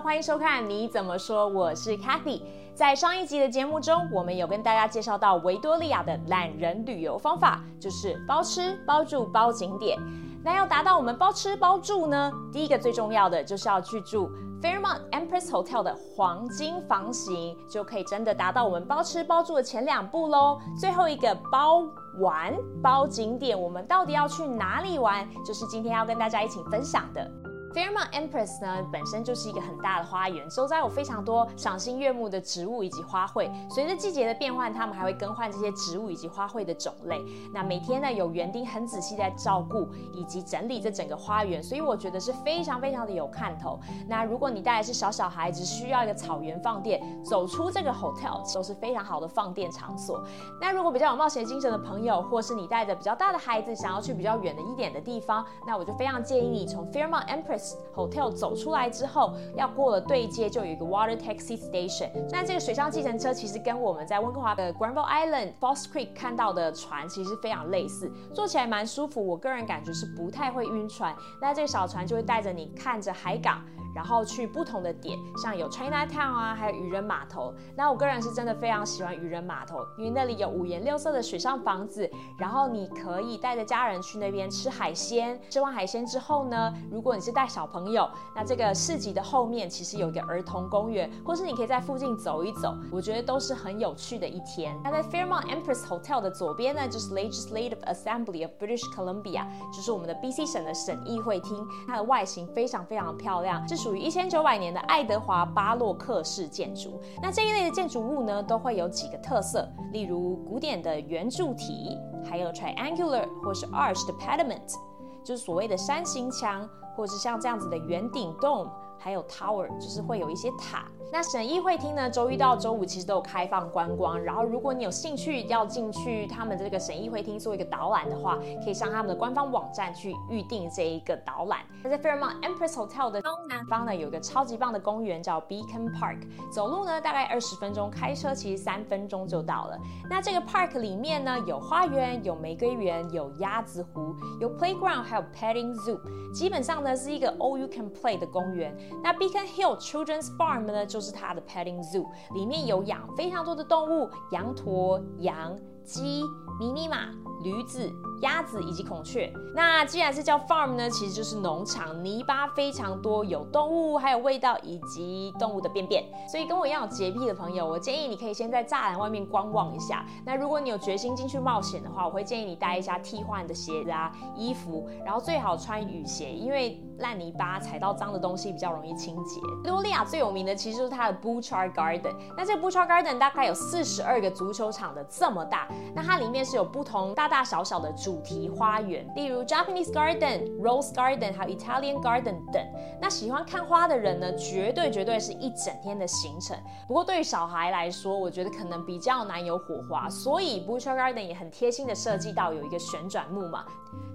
欢迎收看你怎么说，我是 Kathy。在上一集的节目中，我们有跟大家介绍到维多利亚的懒人旅游方法，就是包吃包住包景点。那要达到我们包吃包住呢，第一个最重要的就是要去住 Fairmont Empress Hotel 的黄金房型，就可以真的达到我们包吃包住的前两步喽。最后一个包玩包景点，我们到底要去哪里玩，就是今天要跟大家一起分享的。Fairmont Empress 呢，本身就是一个很大的花园，周遭有非常多赏心悦目的植物以及花卉。随着季节的变换，他们还会更换这些植物以及花卉的种类。那每天呢，有园丁很仔细在照顾以及整理这整个花园，所以我觉得是非常非常的有看头。那如果你带的是小小孩子，需要一个草原放电，走出这个 hotel 都是非常好的放电场所。那如果比较有冒险精神的朋友，或是你带着比较大的孩子，想要去比较远的一点的地方，那我就非常建议你从 Fairmont Empress Hotel 走出来之后，要过了对街就有一个 Water Taxi Station。那这个水上计程车其实跟我们在温哥华的 Granville Island False Creek 看到的船其实非常类似，坐起来蛮舒服。我个人感觉是不太会晕船。那这个小船就会带着你看着海港。然后去不同的点，像有 China Town 啊，还有渔人码头。那我个人是真的非常喜欢渔人码头，因为那里有五颜六色的水上房子，然后你可以带着家人去那边吃海鲜。吃完海鲜之后呢，如果你是带小朋友，那这个市集的后面其实有一个儿童公园，或是你可以在附近走一走，我觉得都是很有趣的一天。那在 Fairmont Empress Hotel 的左边呢，就是 Legislative Assembly of British Columbia，就是我们的 BC 省的省议会厅，它的外形非常非常漂亮。这属于一千九百年的爱德华巴洛克式建筑，那这一类的建筑物呢，都会有几个特色，例如古典的圆柱体，还有 triangular 或是 arched pediment，就是所谓的山形墙，或是像这样子的圆顶 dome，还有 tower，就是会有一些塔。那省议会厅呢，周一到周五其实都有开放观光。然后，如果你有兴趣要进去他们这个省议会厅做一个导览的话，可以上他们的官方网站去预定这一个导览。那在 Fairmont Empress Hotel 的东南方呢，有一个超级棒的公园叫 Beacon Park，走路呢大概二十分钟，开车其实三分钟就到了。那这个 park 里面呢，有花园，有玫瑰园，有鸭子湖，有 playground，还有 petting zoo。基本上呢是一个 all you can play 的公园。那 Beacon Hill Children's Farm 呢，就是它的 petting zoo，里面有养非常多的动物，羊驼、羊、鸡、迷你马、驴子。鸭子以及孔雀。那既然是叫 farm 呢，其实就是农场，泥巴非常多，有动物，还有味道以及动物的便便。所以跟我一样有洁癖的朋友，我建议你可以先在栅栏外面观望一下。那如果你有决心进去冒险的话，我会建议你带一下替换的鞋子啊、衣服，然后最好穿雨鞋，因为烂泥巴踩到脏的东西比较容易清洁。多利亚最有名的其实就是它的 Bouchard Garden。那这个 Bouchard Garden 大概有四十二个足球场的这么大，那它里面是有不同大大小小的主。题花园，例如 Japanese Garden、Rose Garden 还有 Italian Garden 等。那喜欢看花的人呢，绝对绝对是一整天的行程。不过对于小孩来说，我觉得可能比较难有火花，所以 Butcher Garden 也很贴心的设计到有一个旋转木马。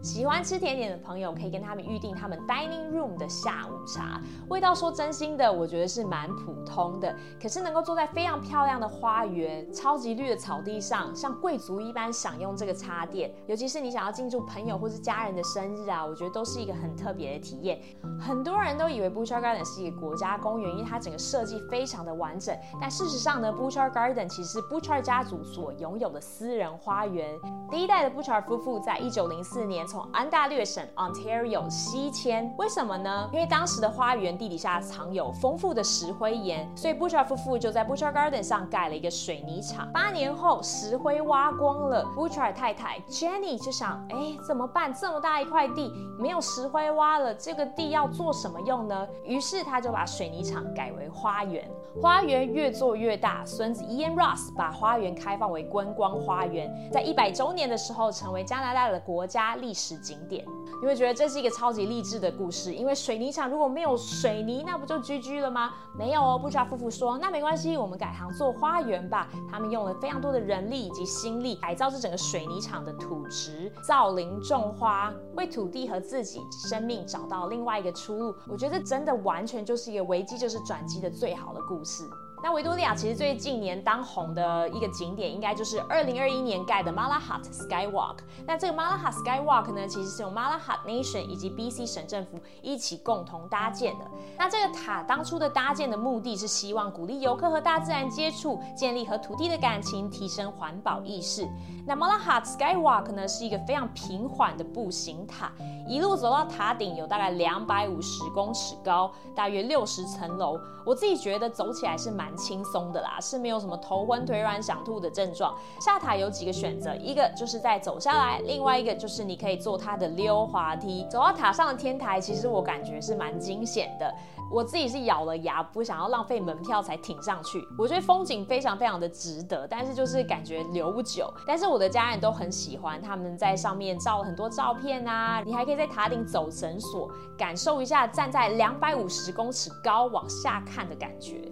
喜欢吃甜点的朋友可以跟他们预定他们 Dining Room 的下午茶，味道说真心的，我觉得是蛮普通的。可是能够坐在非常漂亮的花园、超级绿的草地上，像贵族一般享用这个茶点，尤其是你想要庆祝朋友或是家人的生日啊，我觉得都是一个很特别的体验。很多人都以为 Butcher Garden 是一个国家公园，因为它整个设计非常的完整。但事实上呢，Butcher Garden 其实是 Butcher 家族所拥有的私人花园。第一代的 Butcher 夫妇在一九零四年。从安大略省 Ontario 西迁，为什么呢？因为当时的花园地底下藏有丰富的石灰岩，所以 Butcher 夫妇就在 Butcher Garden 上盖了一个水泥厂。八年后，石灰挖光了，Butcher 太太 Jenny 就想：哎，怎么办？这么大一块地没有石灰挖了，这个地要做什么用呢？于是他就把水泥厂改为花园。花园越做越大，孙子 Ian Ross 把花园开放为观光花园，在一百周年的时候，成为加拿大的国家历史。景点，你会觉得这是一个超级励志的故事。因为水泥厂如果没有水泥，那不就居居了吗？没有哦。布查夫妇说，那没关系，我们改行做花园吧。他们用了非常多的人力以及心力，改造这整个水泥厂的土质，造林种花，为土地和自己生命找到另外一个出路。我觉得真的完全就是一个危机就是转机的最好的故事。那维多利亚其实最近年当红的一个景点，应该就是二零二一年盖的 Malahat Skywalk。那这个 Malahat Skywalk 呢，其实是由 Malahat Nation 以及 BC 省政府一起共同搭建的。那这个塔当初的搭建的目的是希望鼓励游客和大自然接触，建立和土地的感情，提升环保意识。那 Malahat Skywalk 呢，是一个非常平缓的步行塔，一路走到塔顶有大概两百五十公尺高，大约六十层楼。我自己觉得走起来是蛮蛮轻松的啦，是没有什么头昏腿软想吐的症状。下塔有几个选择，一个就是在走下来，另外一个就是你可以坐它的溜滑梯走到塔上的天台。其实我感觉是蛮惊险的。我自己是咬了牙，不想要浪费门票才挺上去。我觉得风景非常非常的值得，但是就是感觉留不久。但是我的家人都很喜欢，他们在上面照了很多照片啊。你还可以在塔顶走绳索，感受一下站在两百五十公尺高往下看的感觉。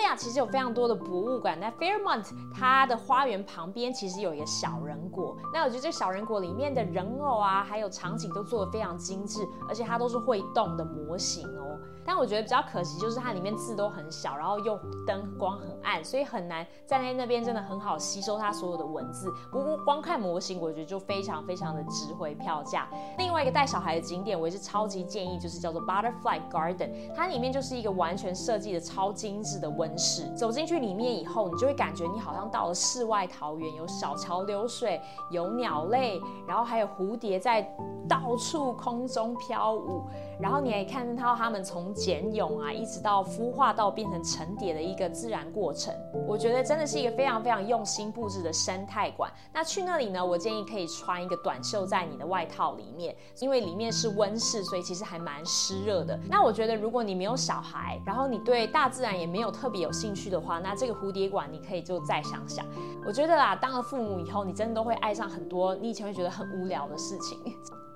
利亚其实有非常多的博物馆。那 Fairmont 它的花园旁边其实有一个小人国。那我觉得这小人国里面的人偶啊，还有场景都做的非常精致，而且它都是会动的模型哦。但我觉得比较可惜，就是它里面字都很小，然后又灯光很暗，所以很难站在那边真的很好吸收它所有的文字。不过光看模型，我觉得就非常非常的值回票价。另外一个带小孩的景点，我也是超级建议，就是叫做 Butterfly Garden，它里面就是一个完全设计的超精致的温室。走进去里面以后，你就会感觉你好像到了世外桃源，有小桥流水，有鸟类，然后还有蝴蝶在到处空中飘舞。然后你还看到它们从茧蛹啊，一直到孵化到变成成蝶的一个自然过程。我觉得真的是一个非常非常用心布置的生态馆。那去那里呢，我建议可以穿一个短袖在你的外套里面，因为里面是温室，所以其实还蛮湿热的。那我觉得如果你没有小孩，然后你对大自然也没有特别有兴趣的话，那这个蝴蝶馆你可以就再想想。我觉得啦，当了父母以后，你真的都会爱上很多你以前会觉得很无聊的事情。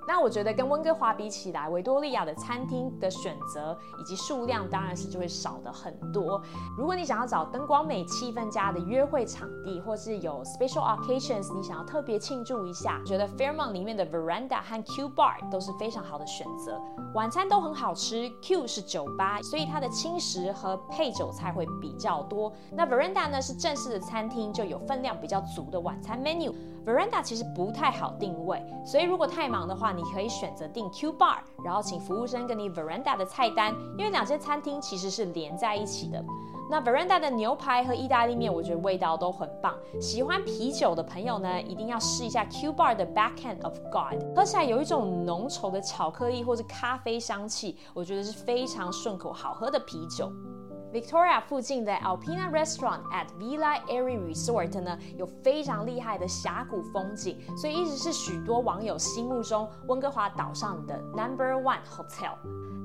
那我觉得跟温哥华比起来，维多利亚的餐厅的选择以及数量当然是就会少的很多。如果你想要找灯光美、气氛佳的约会场地，或是有 special occasions，你想要特别庆祝一下，觉得 Fairmont 里面的 Veranda 和 Q Bar 都是非常好的选择。晚餐都很好吃，Q 是酒吧，所以它的轻食和配酒菜会比较多。那 Veranda 呢是正式的餐厅，就有分量比较足的晚餐 menu。Veranda 其实不太好定位，所以如果太忙的话，你可以选择订 Q Bar，然后请服务生跟你 Veranda 的菜单，因为两间餐厅其实是连在一起的。那 Veranda 的牛排和意大利面，我觉得味道都很棒。喜欢啤酒的朋友呢，一定要试一下 Q Bar 的 Backhand of God，喝起来有一种浓稠的巧克力或者咖啡香气，我觉得是非常顺口好喝的啤酒。Victoria 附近的 Alpina Restaurant at Villa Airy Resort 呢，有非常厉害的峡谷风景，所以一直是许多网友心目中温哥华岛上的 Number One Hotel。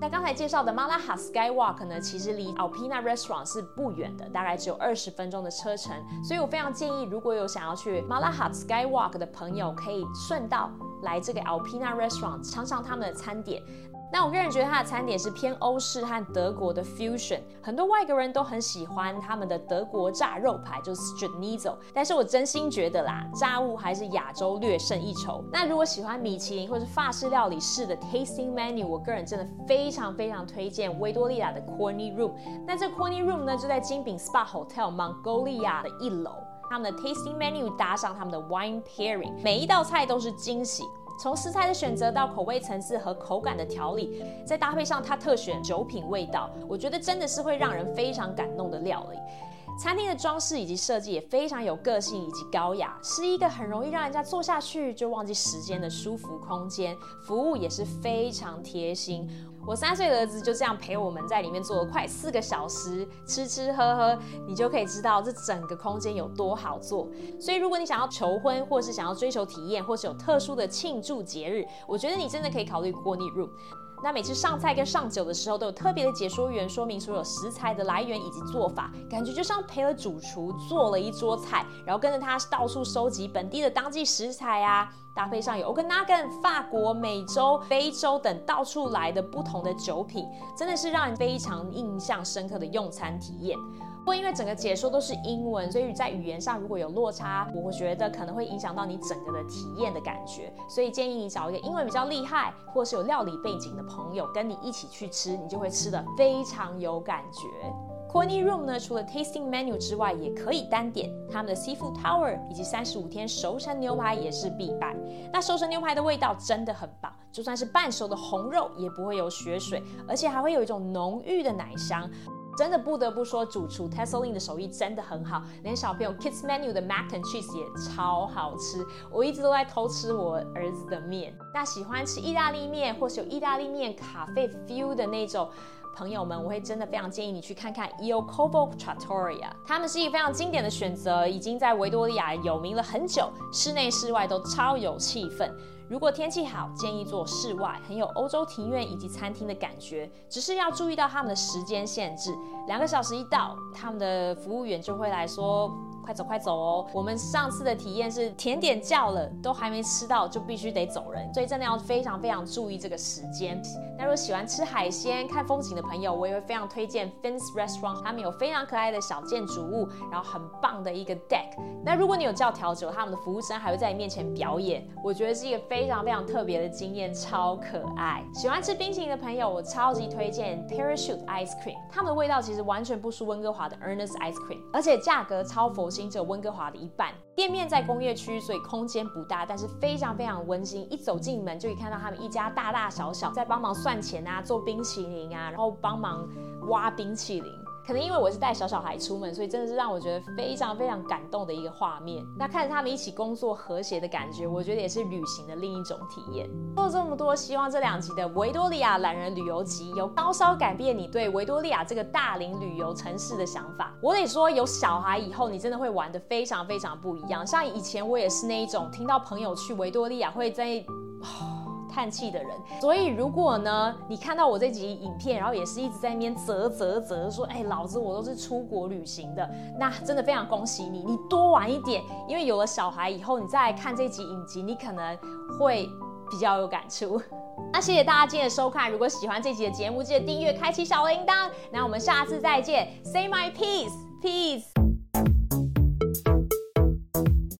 那刚才介绍的 Malahat Skywalk 呢，其实离 Alpina Restaurant 是不远的，大概只有二十分钟的车程，所以我非常建议，如果有想要去 Malahat Skywalk 的朋友，可以顺道来这个 Alpina Restaurant 尝尝他们的餐点。那我个人觉得它的餐点是偏欧式和德国的 fusion，很多外国人都很喜欢他们的德国炸肉排，就是 s t r i t z e l 但是我真心觉得啦，炸物还是亚洲略胜一筹。那如果喜欢米其林或是法式料理式的 tasting menu，我个人真的非常非常推荐维多利亚的 Corny Room。那这 Corny Room 呢，就在金饼 Spa Hotel Mongolia 的一楼，他们的 tasting menu 搭上他们的 wine pairing，每一道菜都是惊喜。从食材的选择到口味层次和口感的调理，再搭配上它特选酒品味道，我觉得真的是会让人非常感动的料理。餐厅的装饰以及设计也非常有个性以及高雅，是一个很容易让人家坐下去就忘记时间的舒服空间，服务也是非常贴心。我三岁儿子就这样陪我们在里面坐了快四个小时，吃吃喝喝，你就可以知道这整个空间有多好做。所以，如果你想要求婚，或是想要追求体验，或是有特殊的庆祝节日，我觉得你真的可以考虑 c o r n y Room。那每次上菜跟上酒的时候，都有特别的解说员说明所有食材的来源以及做法，感觉就像陪了主厨做了一桌菜，然后跟着他到处收集本地的当季食材啊，搭配上有 o k n a g a n 法国、美洲、非洲等到处来的不同的酒品，真的是让人非常印象深刻的用餐体验。不过因为整个解说都是英文，所以在语言上如果有落差，我觉得可能会影响到你整个的体验的感觉。所以建议你找一个英文比较厉害，或是有料理背景的朋友跟你一起去吃，你就会吃的非常有感觉。c o r n y Room 呢，除了 tasting menu 之外，也可以单点他们的 Seafood Tower 以及三十五天熟成牛排也是必败。那熟成牛排的味道真的很棒，就算是半熟的红肉也不会有血水，而且还会有一种浓郁的奶香。真的不得不说，主厨 Tesselin 的手艺真的很好，连小朋友 Kids Menu 的 Mac and Cheese 也超好吃。我一直都在偷吃我儿子的面。那喜欢吃意大利面，或是有意大利面咖啡 feel 的那种朋友们，我会真的非常建议你去看看 Il Covo Trattoria。他们是一个非常经典的选择，已经在维多利亚有名了很久，室内室外都超有气氛。如果天气好，建议做室外，很有欧洲庭院以及餐厅的感觉。只是要注意到他们的时间限制，两个小时一到，他们的服务员就会来说。快走快走哦！我们上次的体验是甜点叫了都还没吃到就必须得走人，所以真的要非常非常注意这个时间。那如果喜欢吃海鲜、看风景的朋友，我也会非常推荐 Fins Restaurant，他们有非常可爱的小建筑物，然后很棒的一个 deck。那如果你有叫调酒，他们的服务生还会在你面前表演，我觉得是一个非常非常特别的经验，超可爱。喜欢吃冰淇淋的朋友，我超级推荐 Parachute Ice Cream，他们的味道其实完全不输温哥华的 Ernest Ice Cream，而且价格超佛心。只有温哥华的一半，店面在工业区，所以空间不大，但是非常非常温馨。一走进门就可以看到他们一家大大小小在帮忙算钱啊，做冰淇淋啊，然后帮忙挖冰淇淋。可能因为我是带小小孩出门，所以真的是让我觉得非常非常感动的一个画面。那看着他们一起工作和谐的感觉，我觉得也是旅行的另一种体验。说了这么多，希望这两集的维多利亚懒人旅游集有稍稍改变你对维多利亚这个大龄旅游城市的想法。我得说，有小孩以后，你真的会玩的非常非常不一样。像以前我也是那一种，听到朋友去维多利亚会在。叹气的人，所以如果呢，你看到我这集影片，然后也是一直在那边啧啧啧说，哎，老子我都是出国旅行的，那真的非常恭喜你，你多玩一点，因为有了小孩以后，你再看这集影集，你可能会比较有感触。那谢谢大家今天的收看，如果喜欢这集的节目，记得订阅，开启小铃铛。那我们下次再见，Say my peace，peace。